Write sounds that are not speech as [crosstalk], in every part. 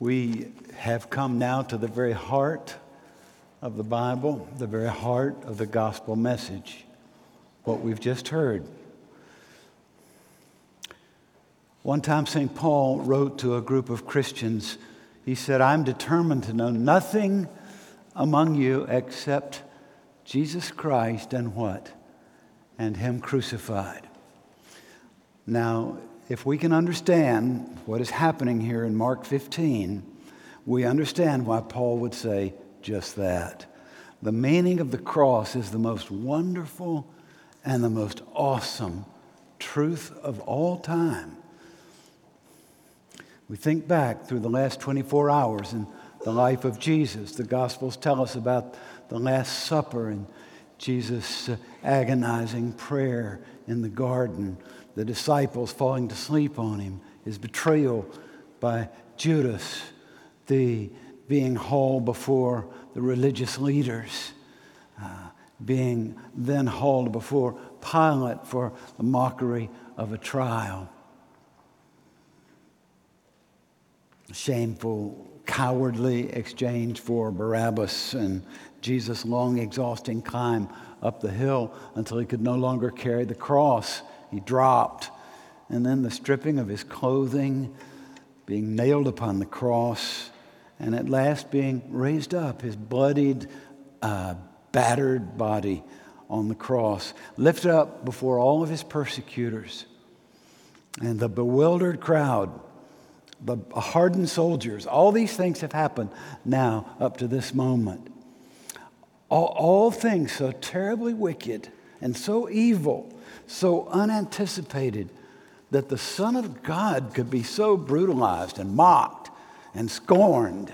We have come now to the very heart of the Bible, the very heart of the gospel message, what we've just heard. One time, St. Paul wrote to a group of Christians, he said, I'm determined to know nothing among you except Jesus Christ and what? And Him crucified. Now, if we can understand what is happening here in Mark 15, we understand why Paul would say just that. The meaning of the cross is the most wonderful and the most awesome truth of all time. We think back through the last 24 hours in the life of Jesus. The Gospels tell us about the Last Supper and Jesus' agonizing prayer in the garden the disciples falling to sleep on him, his betrayal by Judas, the being hauled before the religious leaders, uh, being then hauled before Pilate for the mockery of a trial. Shameful, cowardly exchange for Barabbas and Jesus' long, exhausting climb up the hill until he could no longer carry the cross he dropped. And then the stripping of his clothing, being nailed upon the cross, and at last being raised up, his bloodied, uh, battered body on the cross, lifted up before all of his persecutors. And the bewildered crowd, the hardened soldiers, all these things have happened now up to this moment. All, all things so terribly wicked and so evil so unanticipated that the Son of God could be so brutalized and mocked and scorned.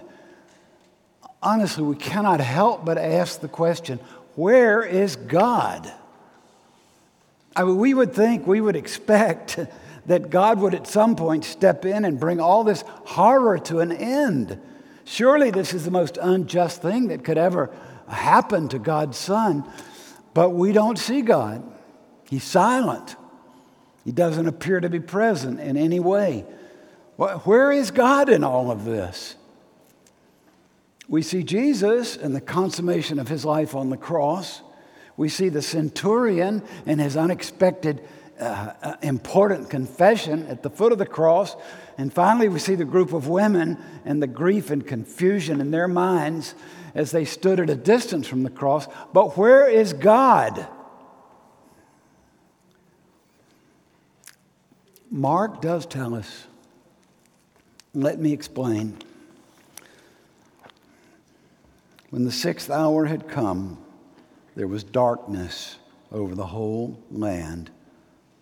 Honestly, we cannot help but ask the question where is God? I mean, we would think, we would expect [laughs] that God would at some point step in and bring all this horror to an end. Surely this is the most unjust thing that could ever happen to God's Son, but we don't see God. He's silent. He doesn't appear to be present in any way. Where is God in all of this? We see Jesus and the consummation of his life on the cross. We see the centurion and his unexpected, uh, uh, important confession at the foot of the cross. And finally, we see the group of women and the grief and confusion in their minds as they stood at a distance from the cross. But where is God? Mark does tell us. Let me explain. When the sixth hour had come, there was darkness over the whole land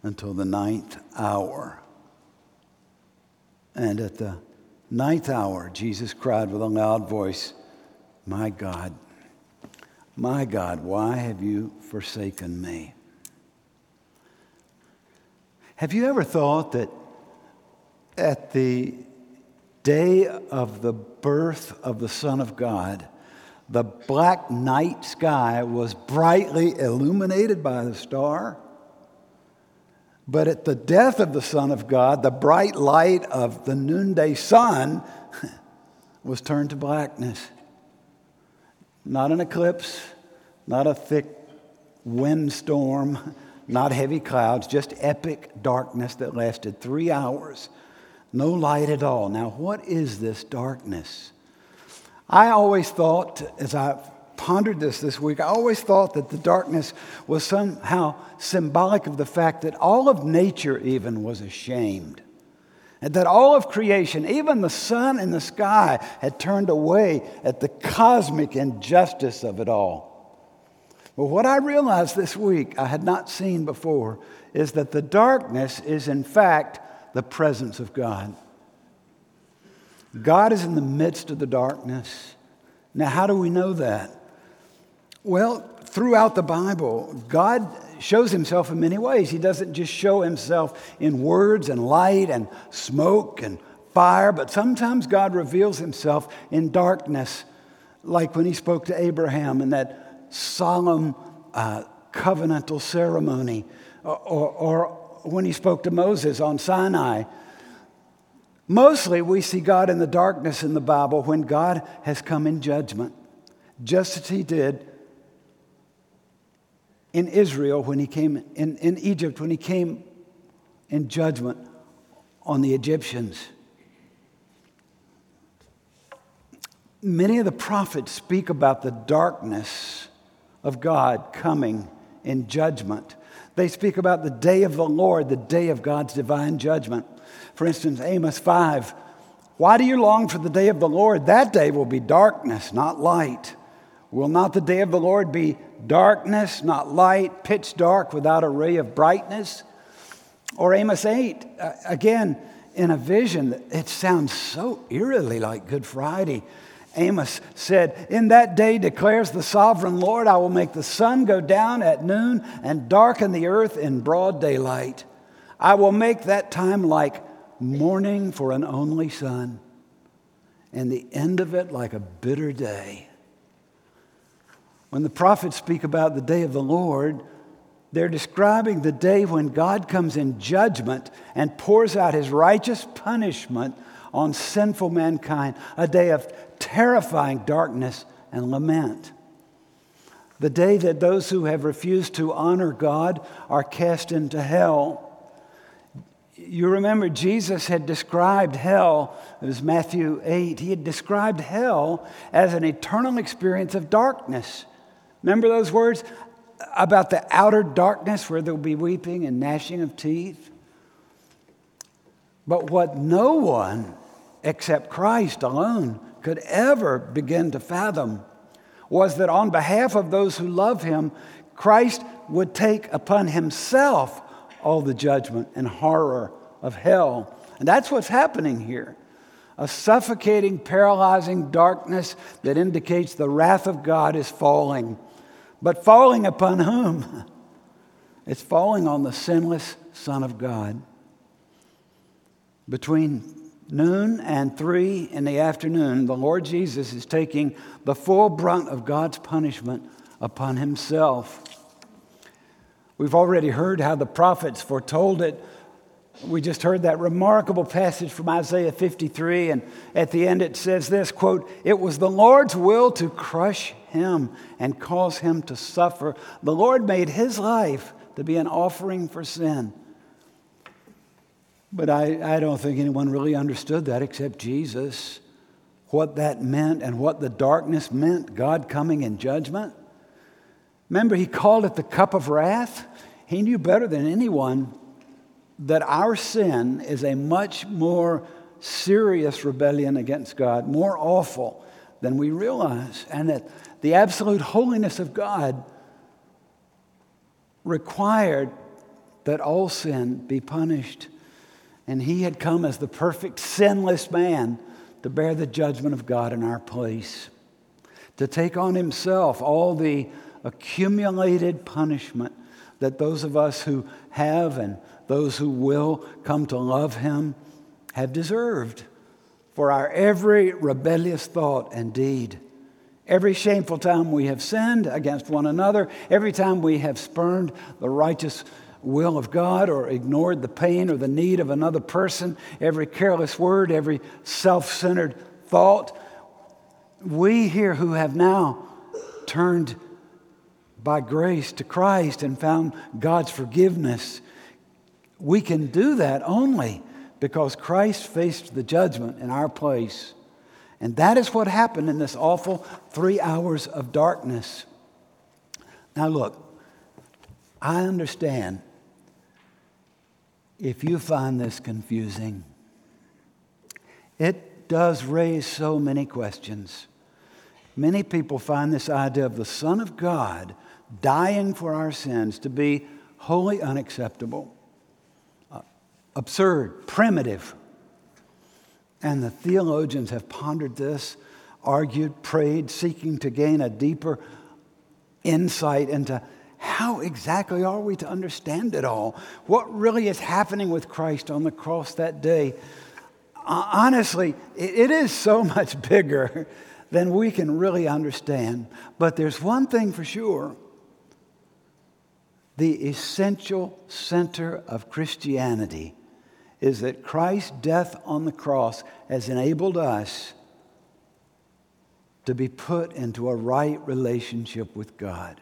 until the ninth hour. And at the ninth hour, Jesus cried with a loud voice, My God, my God, why have you forsaken me? Have you ever thought that at the day of the birth of the Son of God, the black night sky was brightly illuminated by the star? But at the death of the Son of God, the bright light of the noonday sun [laughs] was turned to blackness. Not an eclipse, not a thick windstorm not heavy clouds, just epic darkness that lasted three hours. No light at all. Now, what is this darkness? I always thought, as I pondered this this week, I always thought that the darkness was somehow symbolic of the fact that all of nature even was ashamed. And that all of creation, even the sun and the sky, had turned away at the cosmic injustice of it all. Well, what I realized this week I had not seen before is that the darkness is, in fact, the presence of God. God is in the midst of the darkness. Now, how do we know that? Well, throughout the Bible, God shows himself in many ways. He doesn't just show himself in words and light and smoke and fire, but sometimes God reveals himself in darkness, like when he spoke to Abraham in that solemn uh, covenantal ceremony, or, or, or when he spoke to Moses on Sinai. Mostly, we see God in the darkness in the Bible when God has come in judgment, just as He did in Israel when He came, in, in Egypt when He came in judgment on the Egyptians. Many of the prophets speak about the darkness of God coming in judgment. They speak about the day of the Lord, the day of God's divine judgment. For instance, Amos 5 Why do you long for the day of the Lord? That day will be darkness, not light. Will not the day of the Lord be darkness, not light, pitch dark without a ray of brightness? Or Amos 8, uh, again, in a vision, it sounds so eerily like Good Friday. Amos said, In that day declares the sovereign Lord, I will make the sun go down at noon and darken the earth in broad daylight. I will make that time like mourning for an only son, and the end of it like a bitter day. When the prophets speak about the day of the Lord, they're describing the day when God comes in judgment and pours out his righteous punishment on sinful mankind, a day of terrifying darkness and lament. The day that those who have refused to honor God are cast into hell you remember Jesus had described hell, it was Matthew 8, he had described hell as an eternal experience of darkness. Remember those words about the outer darkness where there will be weeping and gnashing of teeth? But what no one except Christ alone could ever begin to fathom was that on behalf of those who love him, Christ would take upon himself all the judgment and horror of hell. And that's what's happening here a suffocating, paralyzing darkness that indicates the wrath of God is falling. But falling upon whom? It's falling on the sinless Son of God. Between noon and three in the afternoon, the Lord Jesus is taking the full brunt of God's punishment upon himself. We've already heard how the prophets foretold it. We just heard that remarkable passage from Isaiah 53, and at the end it says this quote, It was the Lord's will to crush him and cause him to suffer. The Lord made his life to be an offering for sin. But I, I don't think anyone really understood that except Jesus, what that meant and what the darkness meant, God coming in judgment. Remember, he called it the cup of wrath. He knew better than anyone that our sin is a much more serious rebellion against God, more awful than we realize, and that the absolute holiness of God required that all sin be punished. And he had come as the perfect, sinless man to bear the judgment of God in our place, to take on himself all the accumulated punishment that those of us who have and those who will come to love him have deserved for our every rebellious thought and deed. Every shameful time we have sinned against one another, every time we have spurned the righteous will of God or ignored the pain or the need of another person, every careless word, every self centered thought, we here who have now turned by grace to Christ and found God's forgiveness, we can do that only because Christ faced the judgment in our place. And that is what happened in this awful three hours of darkness. Now, look, I understand if you find this confusing. It does raise so many questions. Many people find this idea of the Son of God dying for our sins to be wholly unacceptable, uh, absurd, primitive. And the theologians have pondered this, argued, prayed, seeking to gain a deeper insight into how exactly are we to understand it all? What really is happening with Christ on the cross that day? Uh, honestly, it, it is so [laughs] much bigger than we can really understand. But there's one thing for sure the essential center of Christianity is that Christ's death on the cross has enabled us to be put into a right relationship with God.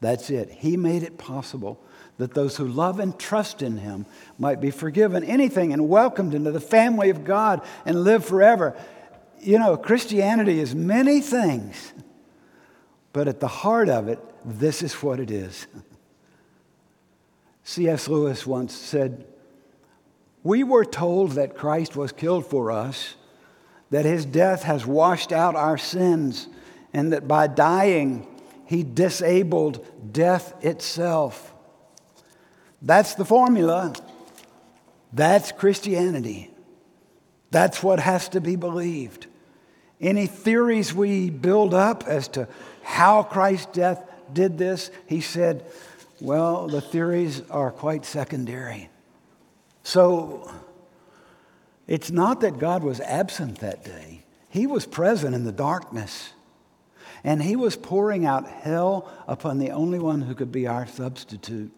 That's it. He made it possible that those who love and trust in Him might be forgiven anything and welcomed into the family of God and live forever. You know, Christianity is many things, but at the heart of it, this is what it is. [laughs] C.S. Lewis once said, We were told that Christ was killed for us, that his death has washed out our sins, and that by dying, he disabled death itself. That's the formula. That's Christianity. That's what has to be believed. Any theories we build up as to how Christ's death did this, he said, well, the theories are quite secondary. So it's not that God was absent that day, He was present in the darkness. And He was pouring out hell upon the only one who could be our substitute.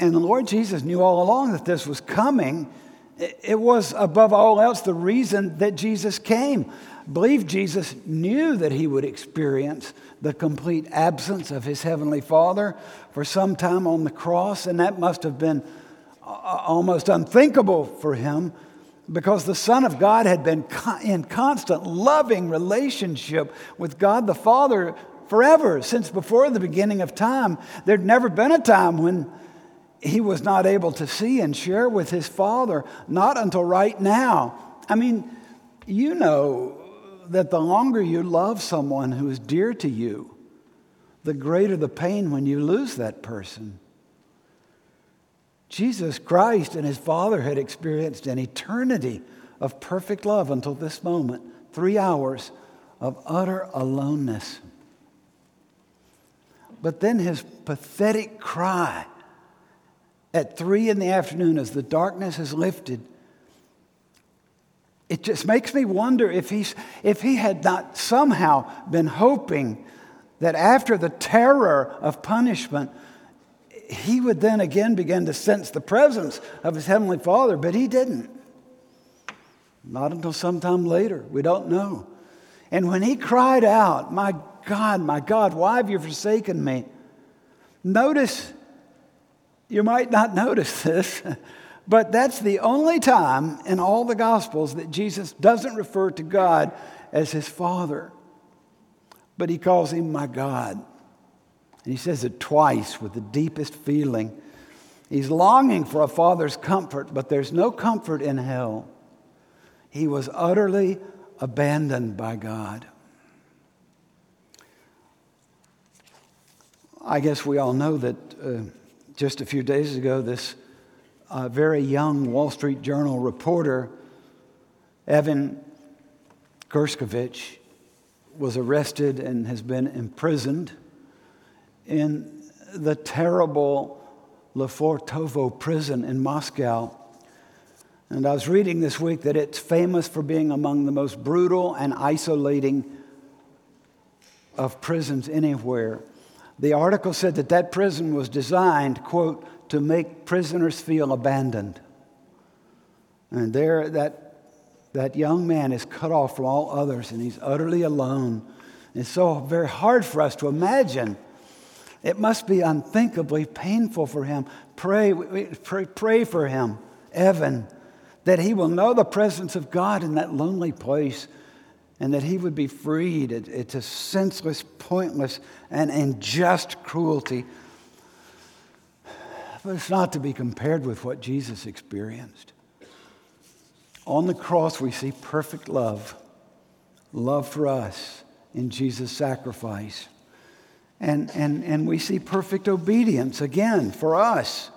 And the Lord Jesus knew all along that this was coming. It was, above all else, the reason that Jesus came believe Jesus knew that he would experience the complete absence of his heavenly Father for some time on the cross, and that must have been uh, almost unthinkable for him because the Son of God had been in constant loving relationship with God the Father forever, since before the beginning of time. There'd never been a time when he was not able to see and share with his Father, not until right now. I mean, you know that the longer you love someone who is dear to you, the greater the pain when you lose that person. Jesus Christ and his Father had experienced an eternity of perfect love until this moment, three hours of utter aloneness. But then his pathetic cry at three in the afternoon as the darkness has lifted it just makes me wonder if, he's, if he had not somehow been hoping that after the terror of punishment, he would then again begin to sense the presence of his heavenly Father, but he didn't. Not until sometime later. We don't know. And when he cried out, My God, my God, why have you forsaken me? Notice, you might not [laughs] notice this, but that's the only time in all the Gospels that Jesus doesn't refer to God as his Father, but he calls him my God. And he says it twice with the deepest feeling. He's longing for a father's comfort, but there's no comfort in hell. He was utterly abandoned by God. I guess we all know that uh, just a few days ago, this a very young Wall Street Journal reporter, Evan Gershkovich, was arrested and has been imprisoned in the terrible Lefortovo prison in Moscow. And I was reading this week that it's famous for being among the most brutal and isolating of prisons anywhere. The article said that that prison was designed, quote, to make prisoners feel abandoned. And there, that, that young man is cut off from all others and he's utterly alone. It's so very hard for us to imagine. It must be unthinkably painful for him. Pray, pray, pray for him, Evan, that he will know the presence of God in that lonely place and that he would be freed. It, it's a senseless, pointless, and unjust cruelty but it's not to be compared with what Jesus experienced. On the cross, we see perfect love, love for us in Jesus' sacrifice. And, and, and we see perfect obedience again for us.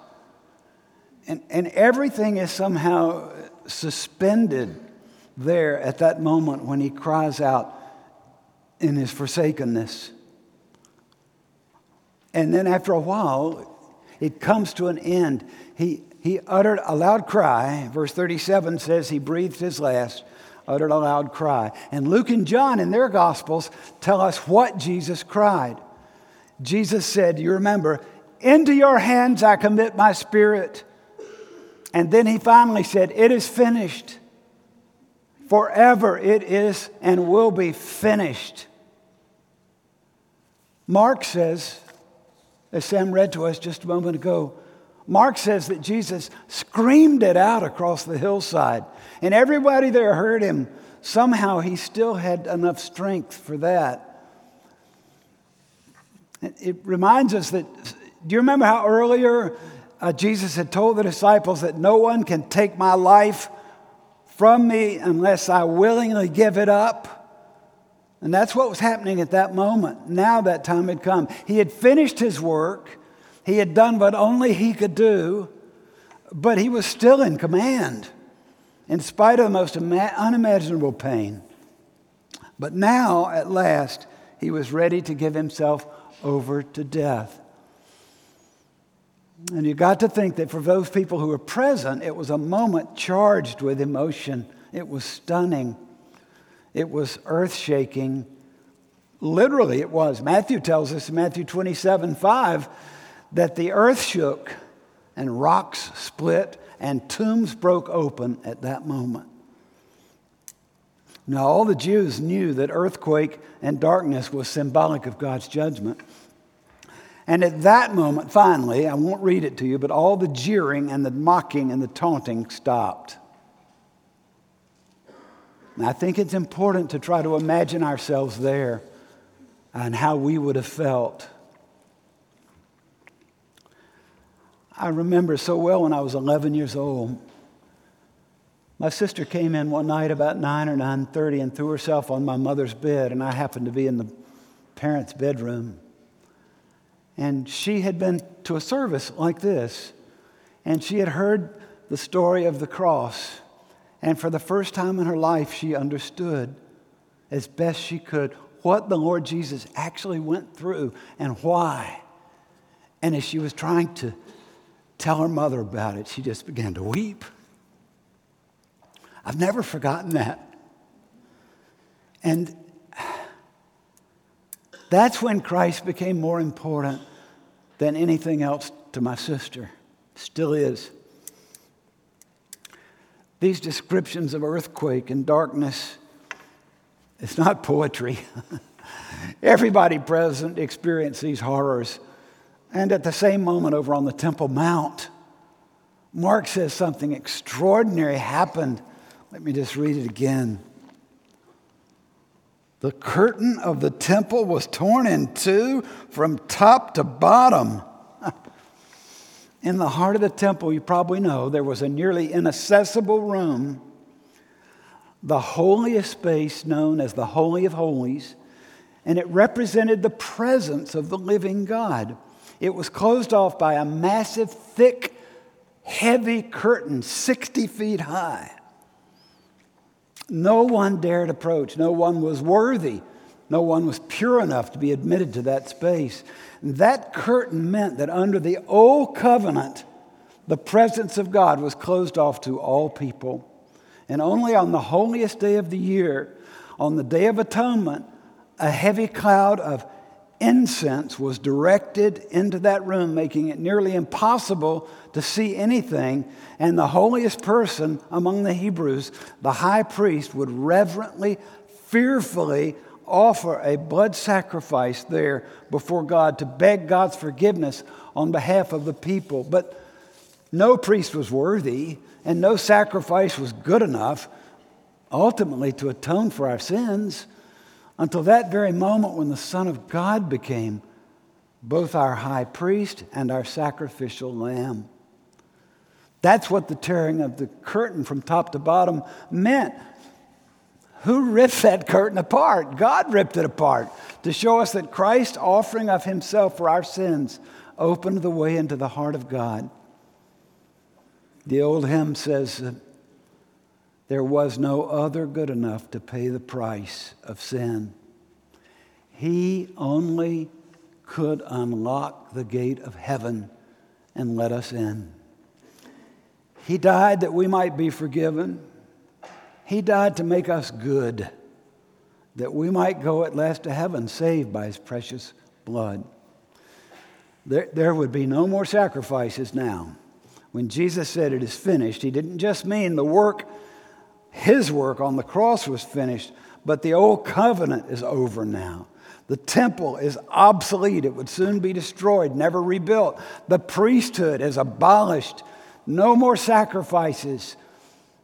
And, and everything is somehow suspended there at that moment when he cries out in his forsakenness. And then after a while, it comes to an end. He, he uttered a loud cry. Verse 37 says he breathed his last, uttered a loud cry. And Luke and John in their Gospels tell us what Jesus cried. Jesus said, You remember, into your hands I commit my spirit. And then he finally said, It is finished. Forever it is and will be finished. Mark says, as Sam read to us just a moment ago, Mark says that Jesus screamed it out across the hillside, and everybody there heard him. Somehow he still had enough strength for that. It reminds us that, do you remember how earlier uh, Jesus had told the disciples that no one can take my life from me unless I willingly give it up? And that's what was happening at that moment. Now that time had come. He had finished his work, he had done what only he could do, but he was still in command in spite of the most unimaginable pain. But now, at last, he was ready to give himself over to death. And you got to think that for those people who were present, it was a moment charged with emotion. It was stunning. It was earth shaking. Literally, it was. Matthew tells us in Matthew 27 5 that the earth shook and rocks split and tombs broke open at that moment. Now, all the Jews knew that earthquake and darkness was symbolic of God's judgment. And at that moment, finally, I won't read it to you, but all the jeering and the mocking and the taunting stopped. And I think it's important to try to imagine ourselves there and how we would have felt. I remember so well when I was 11 years old. My sister came in one night about 9 or 9:30 and threw herself on my mother's bed and I happened to be in the parents' bedroom. And she had been to a service like this and she had heard the story of the cross. And for the first time in her life, she understood as best she could what the Lord Jesus actually went through and why. And as she was trying to tell her mother about it, she just began to weep. I've never forgotten that. And [sighs] that's when Christ became more important than anything else to my sister. Still is. These descriptions of earthquake and darkness, it's not poetry. [laughs] Everybody present experienced these horrors. And at the same moment, over on the Temple Mount, Mark says something extraordinary happened. Let me just read it again. The curtain of the temple was torn in two from top to bottom. [laughs] in the heart of the temple, you probably know, there was a nearly inaccessible room, the holiest space known as the Holy of Holies, and it represented the presence of the living God. It was closed off by a massive, thick, heavy curtain, 60 feet high. No one dared approach. No one was worthy. No one was pure enough to be admitted to that space. And that curtain meant that under the old covenant, the presence of God was closed off to all people. And only on the holiest day of the year, on the Day of Atonement, a heavy cloud of incense was directed into that room, making it nearly impossible to see anything. And the holiest person among the Hebrews, the high priest, would reverently, fearfully offer a blood sacrifice there before God to beg God's forgiveness on behalf of the people. But no priest was worthy, and no sacrifice was good enough ultimately to atone for our sins until that very moment when the Son of God became both our high priest and our sacrificial lamb. That's what the tearing of the curtain from top to bottom meant. Who ripped that curtain apart? God ripped it apart to show us that Christ's offering of himself for our sins opened the way into the heart of God. The old hymn says, there was no other good enough to pay the price of sin. He only could unlock the gate of heaven and let us in. He died that we might be forgiven. He died to make us good, that we might go at last to heaven saved by his precious blood. There, there would be no more sacrifices now. When Jesus said it is finished, he didn't just mean the work, his work on the cross was finished, but the old covenant is over now. The temple is obsolete. It would soon be destroyed, never rebuilt. The priesthood is abolished. No more sacrifices.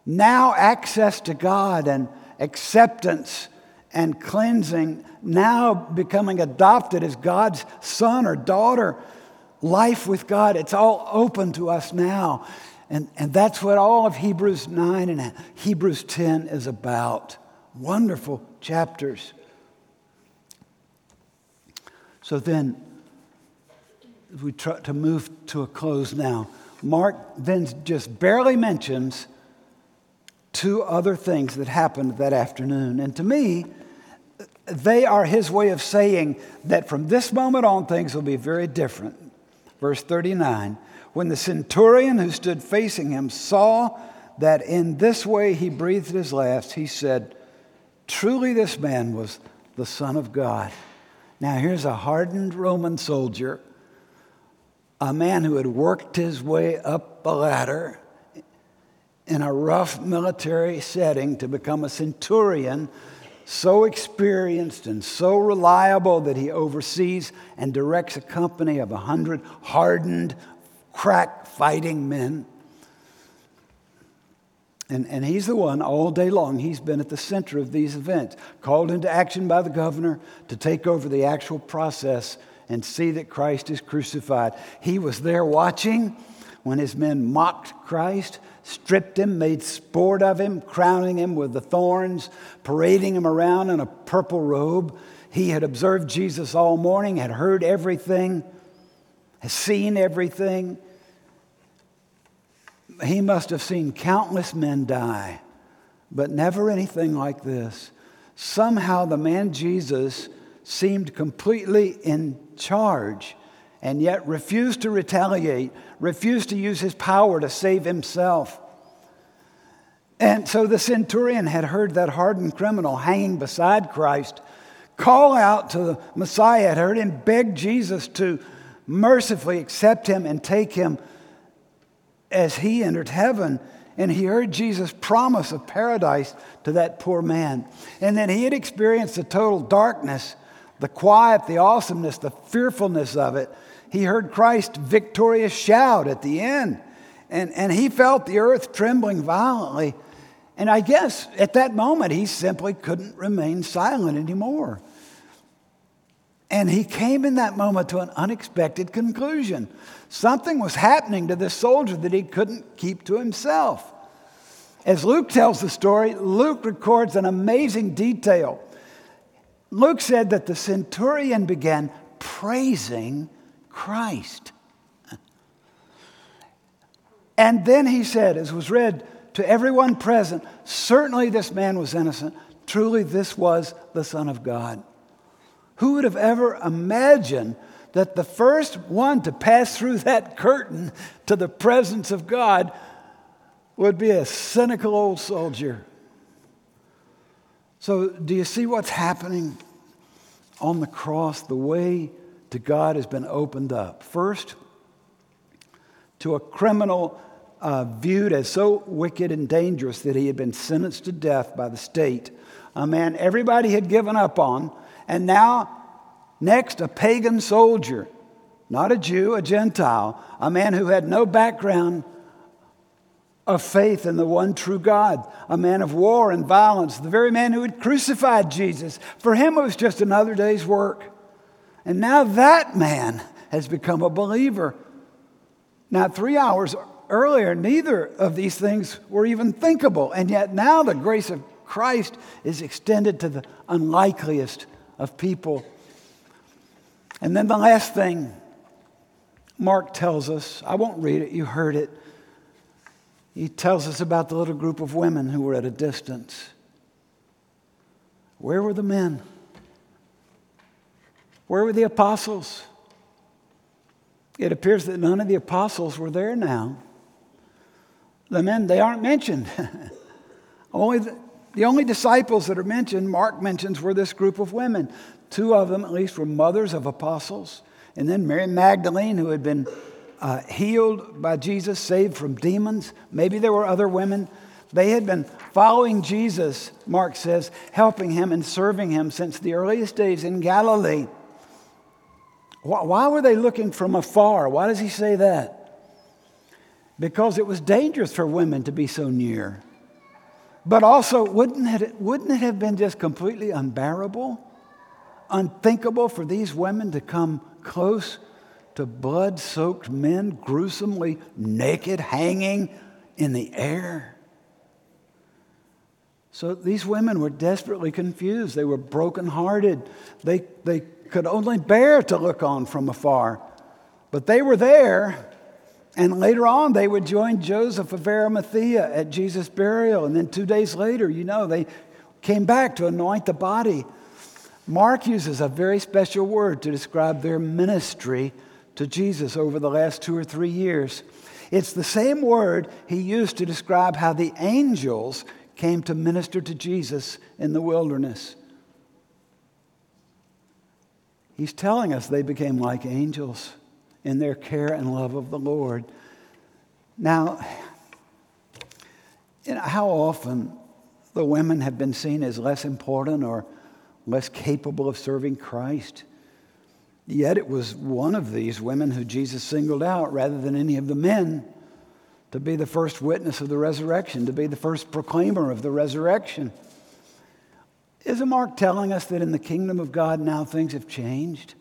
Now, access to God and acceptance and cleansing, now becoming adopted as God's son or daughter, life with God, it's all open to us now. And, and that's what all of Hebrews 9 and Hebrews 10 is about. Wonderful chapters. So then, we try to move to a close now. Mark then just barely mentions two other things that happened that afternoon. And to me, they are his way of saying that from this moment on, things will be very different. Verse 39 When the centurion who stood facing him saw that in this way he breathed his last, he said, Truly, this man was the Son of God. Now, here's a hardened Roman soldier, a man who had worked his way up the ladder in a rough military setting to become a centurion, so experienced and so reliable that he oversees and directs a company of a hundred hardened, crack fighting men. And, and he's the one all day long, he's been at the center of these events, called into action by the governor to take over the actual process and see that Christ is crucified. He was there watching when his men mocked Christ, stripped him, made sport of him, crowning him with the thorns, parading him around in a purple robe. He had observed Jesus all morning, had heard everything, had seen everything. He must have seen countless men die, but never anything like this. Somehow the man Jesus seemed completely in charge and yet refused to retaliate, refused to use his power to save himself. And so the centurion had heard that hardened criminal hanging beside Christ call out to the Messiah, had heard him beg Jesus to mercifully accept him and take him as he entered heaven. And he heard Jesus' promise of paradise to that poor man. And then he had experienced the total darkness, the quiet, the awesomeness, the fearfulness of it he heard Christ's victorious shout at the end, and, and he felt the earth trembling violently. And I guess at that moment, he simply couldn't remain silent anymore. And he came in that moment to an unexpected conclusion. Something was happening to this soldier that he couldn't keep to himself. As Luke tells the story, Luke records an amazing detail. Luke said that the centurion began praising Christ. And then he said, as was read to everyone present, certainly this man was innocent. Truly, this was the Son of God. Who would have ever imagined that the first one to pass through that curtain to the presence of God would be a cynical old soldier? So, do you see what's happening on the cross? The way to God has been opened up. First, to a criminal uh, viewed as so wicked and dangerous that he had been sentenced to death by the state, a man everybody had given up on, and now, next, a pagan soldier, not a Jew, a Gentile, a man who had no background of faith in the one true God, a man of war and violence, the very man who had crucified Jesus. For him, it was just another day's work. And now that man has become a believer. Now, three hours earlier, neither of these things were even thinkable. And yet now the grace of Christ is extended to the unlikeliest of people. And then the last thing Mark tells us, I won't read it, you heard it. He tells us about the little group of women who were at a distance. Where were the men? Where were the apostles? It appears that none of the apostles were there now. The men, they aren't mentioned. [laughs] only the, the only disciples that are mentioned, Mark mentions, were this group of women. Two of them, at least, were mothers of apostles. And then Mary Magdalene, who had been uh, healed by Jesus, saved from demons. Maybe there were other women. They had been following Jesus, Mark says, helping him and serving him since the earliest days in Galilee. Why were they looking from afar? Why does he say that? Because it was dangerous for women to be so near. But also, wouldn't it, wouldn't it have been just completely unbearable, unthinkable for these women to come close to blood soaked men, gruesomely naked, hanging in the air? So these women were desperately confused. They were brokenhearted. They, they could only bear to look on from afar. But they were there. And later on, they would join Joseph of Arimathea at Jesus' burial. And then two days later, you know, they came back to anoint the body. Mark uses a very special word to describe their ministry to Jesus over the last two or three years. It's the same word he used to describe how the angels came to minister to Jesus in the wilderness. He's telling us they became like angels in their care and love of the Lord. Now, you know, how often the women have been seen as less important or less capable of serving Christ. Yet it was one of these women who Jesus singled out rather than any of the men to be the first witness of the resurrection, to be the first proclaimer of the resurrection. Isn't Mark telling us that in the kingdom of God now things have changed?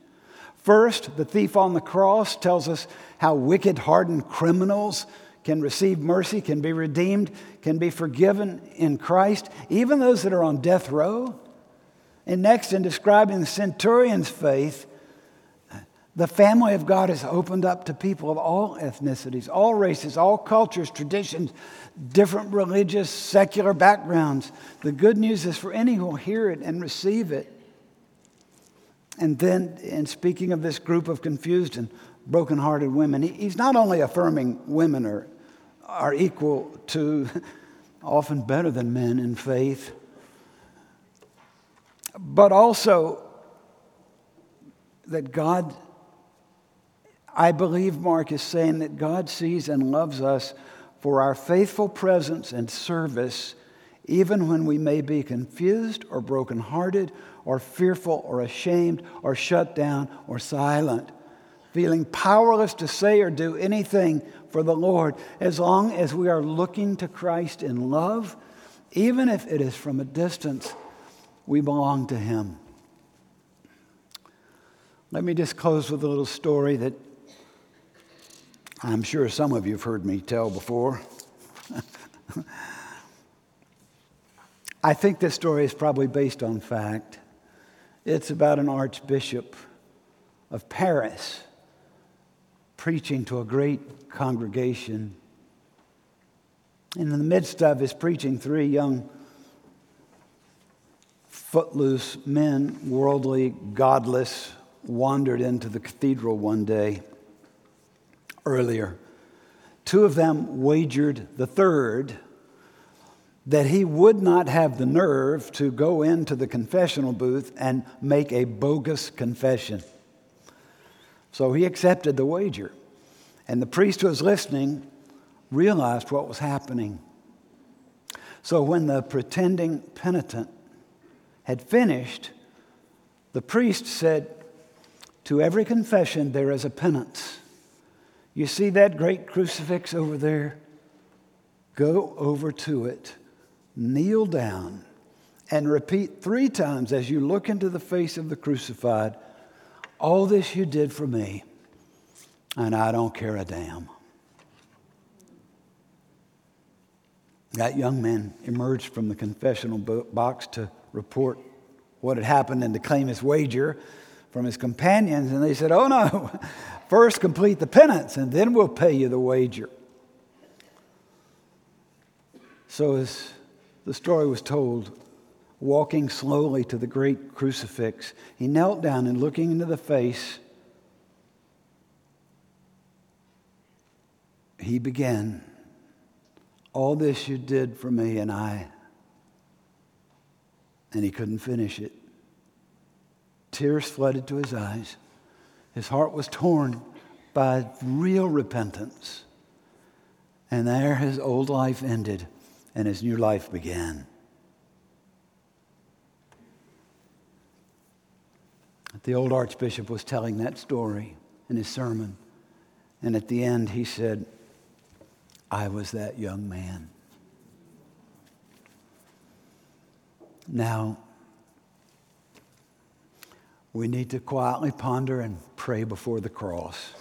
First, the thief on the cross tells us how wicked, hardened criminals can receive mercy, can be redeemed, can be forgiven in Christ, even those that are on death row. And next, in describing the centurion's faith, the family of God is opened up to people of all ethnicities, all races, all cultures, traditions, different religious, secular backgrounds. The good news is for any who will hear it and receive it. And then, in speaking of this group of confused and brokenhearted women, he's not only affirming women are, are equal to, [laughs] often better than men in faith, but also that God I believe Mark is saying that God sees and loves us for our faithful presence and service, even when we may be confused or brokenhearted or fearful or ashamed or shut down or silent, feeling powerless to say or do anything for the Lord, as long as we are looking to Christ in love, even if it is from a distance, we belong to Him. Let me just close with a little story that I'm sure some of you have heard me tell before. [laughs] I think this story is probably based on fact. It's about an archbishop of Paris preaching to a great congregation. And in the midst of his preaching, three young, footloose men, worldly, godless, wandered into the cathedral one day earlier. Two of them wagered the third that he would not have the nerve to go into the confessional booth and make a bogus confession. So he accepted the wager. And the priest who was listening realized what was happening. So when the pretending penitent had finished, the priest said, To every confession there is a penance. You see that great crucifix over there? Go over to it, kneel down, and repeat three times as you look into the face of the crucified all this you did for me, and I don't care a damn. That young man emerged from the confessional box to report what had happened and to claim his wager from his companions, and they said, Oh no, [laughs] First, complete the penance, and then we'll pay you the wager. So, as the story was told, walking slowly to the great crucifix, he knelt down and looking into the face, he began, All this you did for me, and I. And he couldn't finish it. Tears flooded to his eyes. His heart was torn by real repentance. And there his old life ended and his new life began. The old archbishop was telling that story in his sermon. And at the end, he said, I was that young man. Now, we need to quietly ponder and pray before the cross.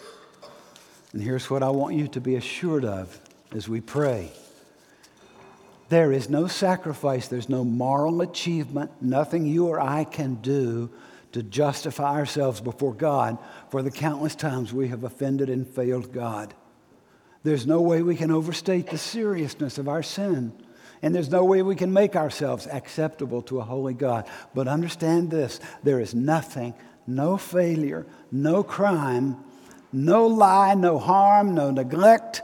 And here's what I want you to be assured of as we pray there is no sacrifice, there's no moral achievement, nothing you or I can do to justify ourselves before God for the countless times we have offended and failed God. There's no way we can overstate the seriousness of our sin. And there's no way we can make ourselves acceptable to a holy God. But understand this there is nothing, no failure, no crime, no lie, no harm, no neglect,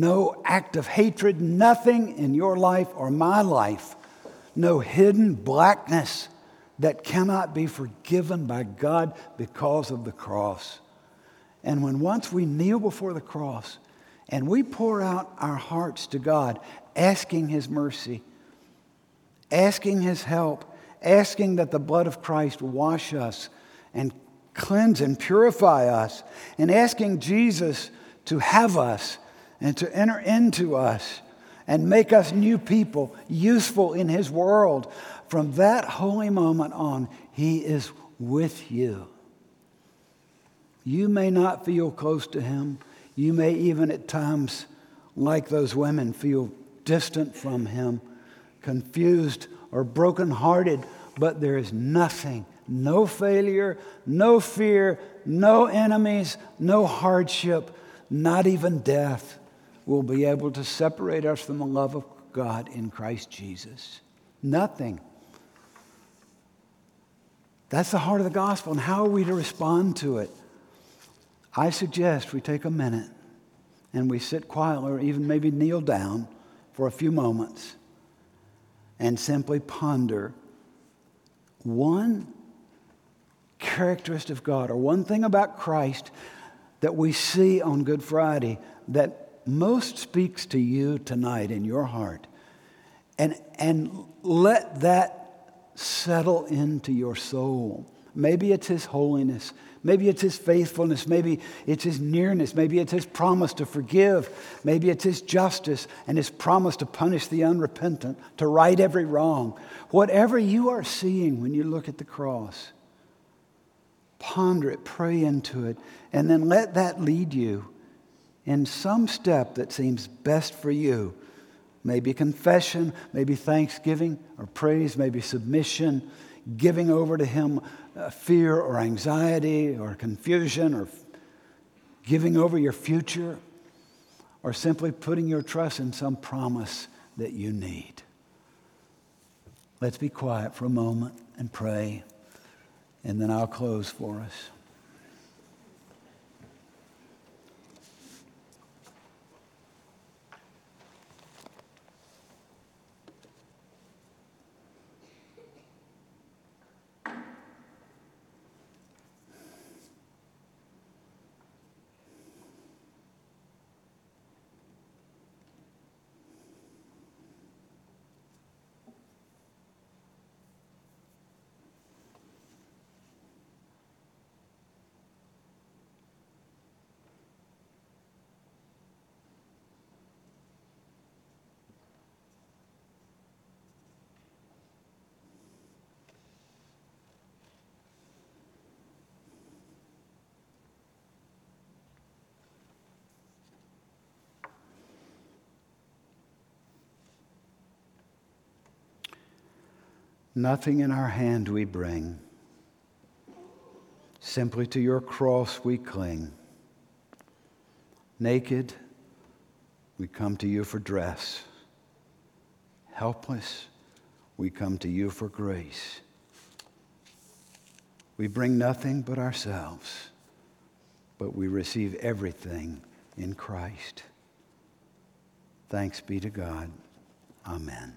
no act of hatred, nothing in your life or my life, no hidden blackness that cannot be forgiven by God because of the cross. And when once we kneel before the cross and we pour out our hearts to God, asking His mercy, asking His help, asking that the blood of Christ wash us and cleanse and purify us, and asking Jesus to have us and to enter into us and make us new people, useful in His world. From that holy moment on, He is with you. You may not feel close to Him. You may even at times, like those women, feel distant from Him, confused or brokenhearted, but there is nothing, no failure, no fear, no enemies, no hardship, not even death will be able to separate us from the love of God in Christ Jesus. Nothing. That's the heart of the gospel. And how are we to respond to it? I suggest we take a minute and we sit quietly or even maybe kneel down for a few moments and simply ponder one characteristic of God or one thing about Christ that we see on Good Friday that most speaks to you tonight in your heart. And, and let that settle into your soul. Maybe it's His holiness. Maybe it's His faithfulness. Maybe it's His nearness. Maybe it's His promise to forgive. Maybe it's His justice and His promise to punish the unrepentant, to right every wrong. Whatever you are seeing when you look at the cross, ponder it, pray into it, and then let that lead you in some step that seems best for you. Maybe confession, maybe thanksgiving or praise, maybe submission, giving over to Him uh, fear or anxiety or confusion or giving over your future or simply putting your trust in some promise that you need. Let's be quiet for a moment and pray, and then I'll close for us. Nothing in our hand we bring. Simply to your cross we cling. Naked, we come to you for dress. Helpless, we come to you for grace. We bring nothing but ourselves, but we receive everything in Christ. Thanks be to God. Amen.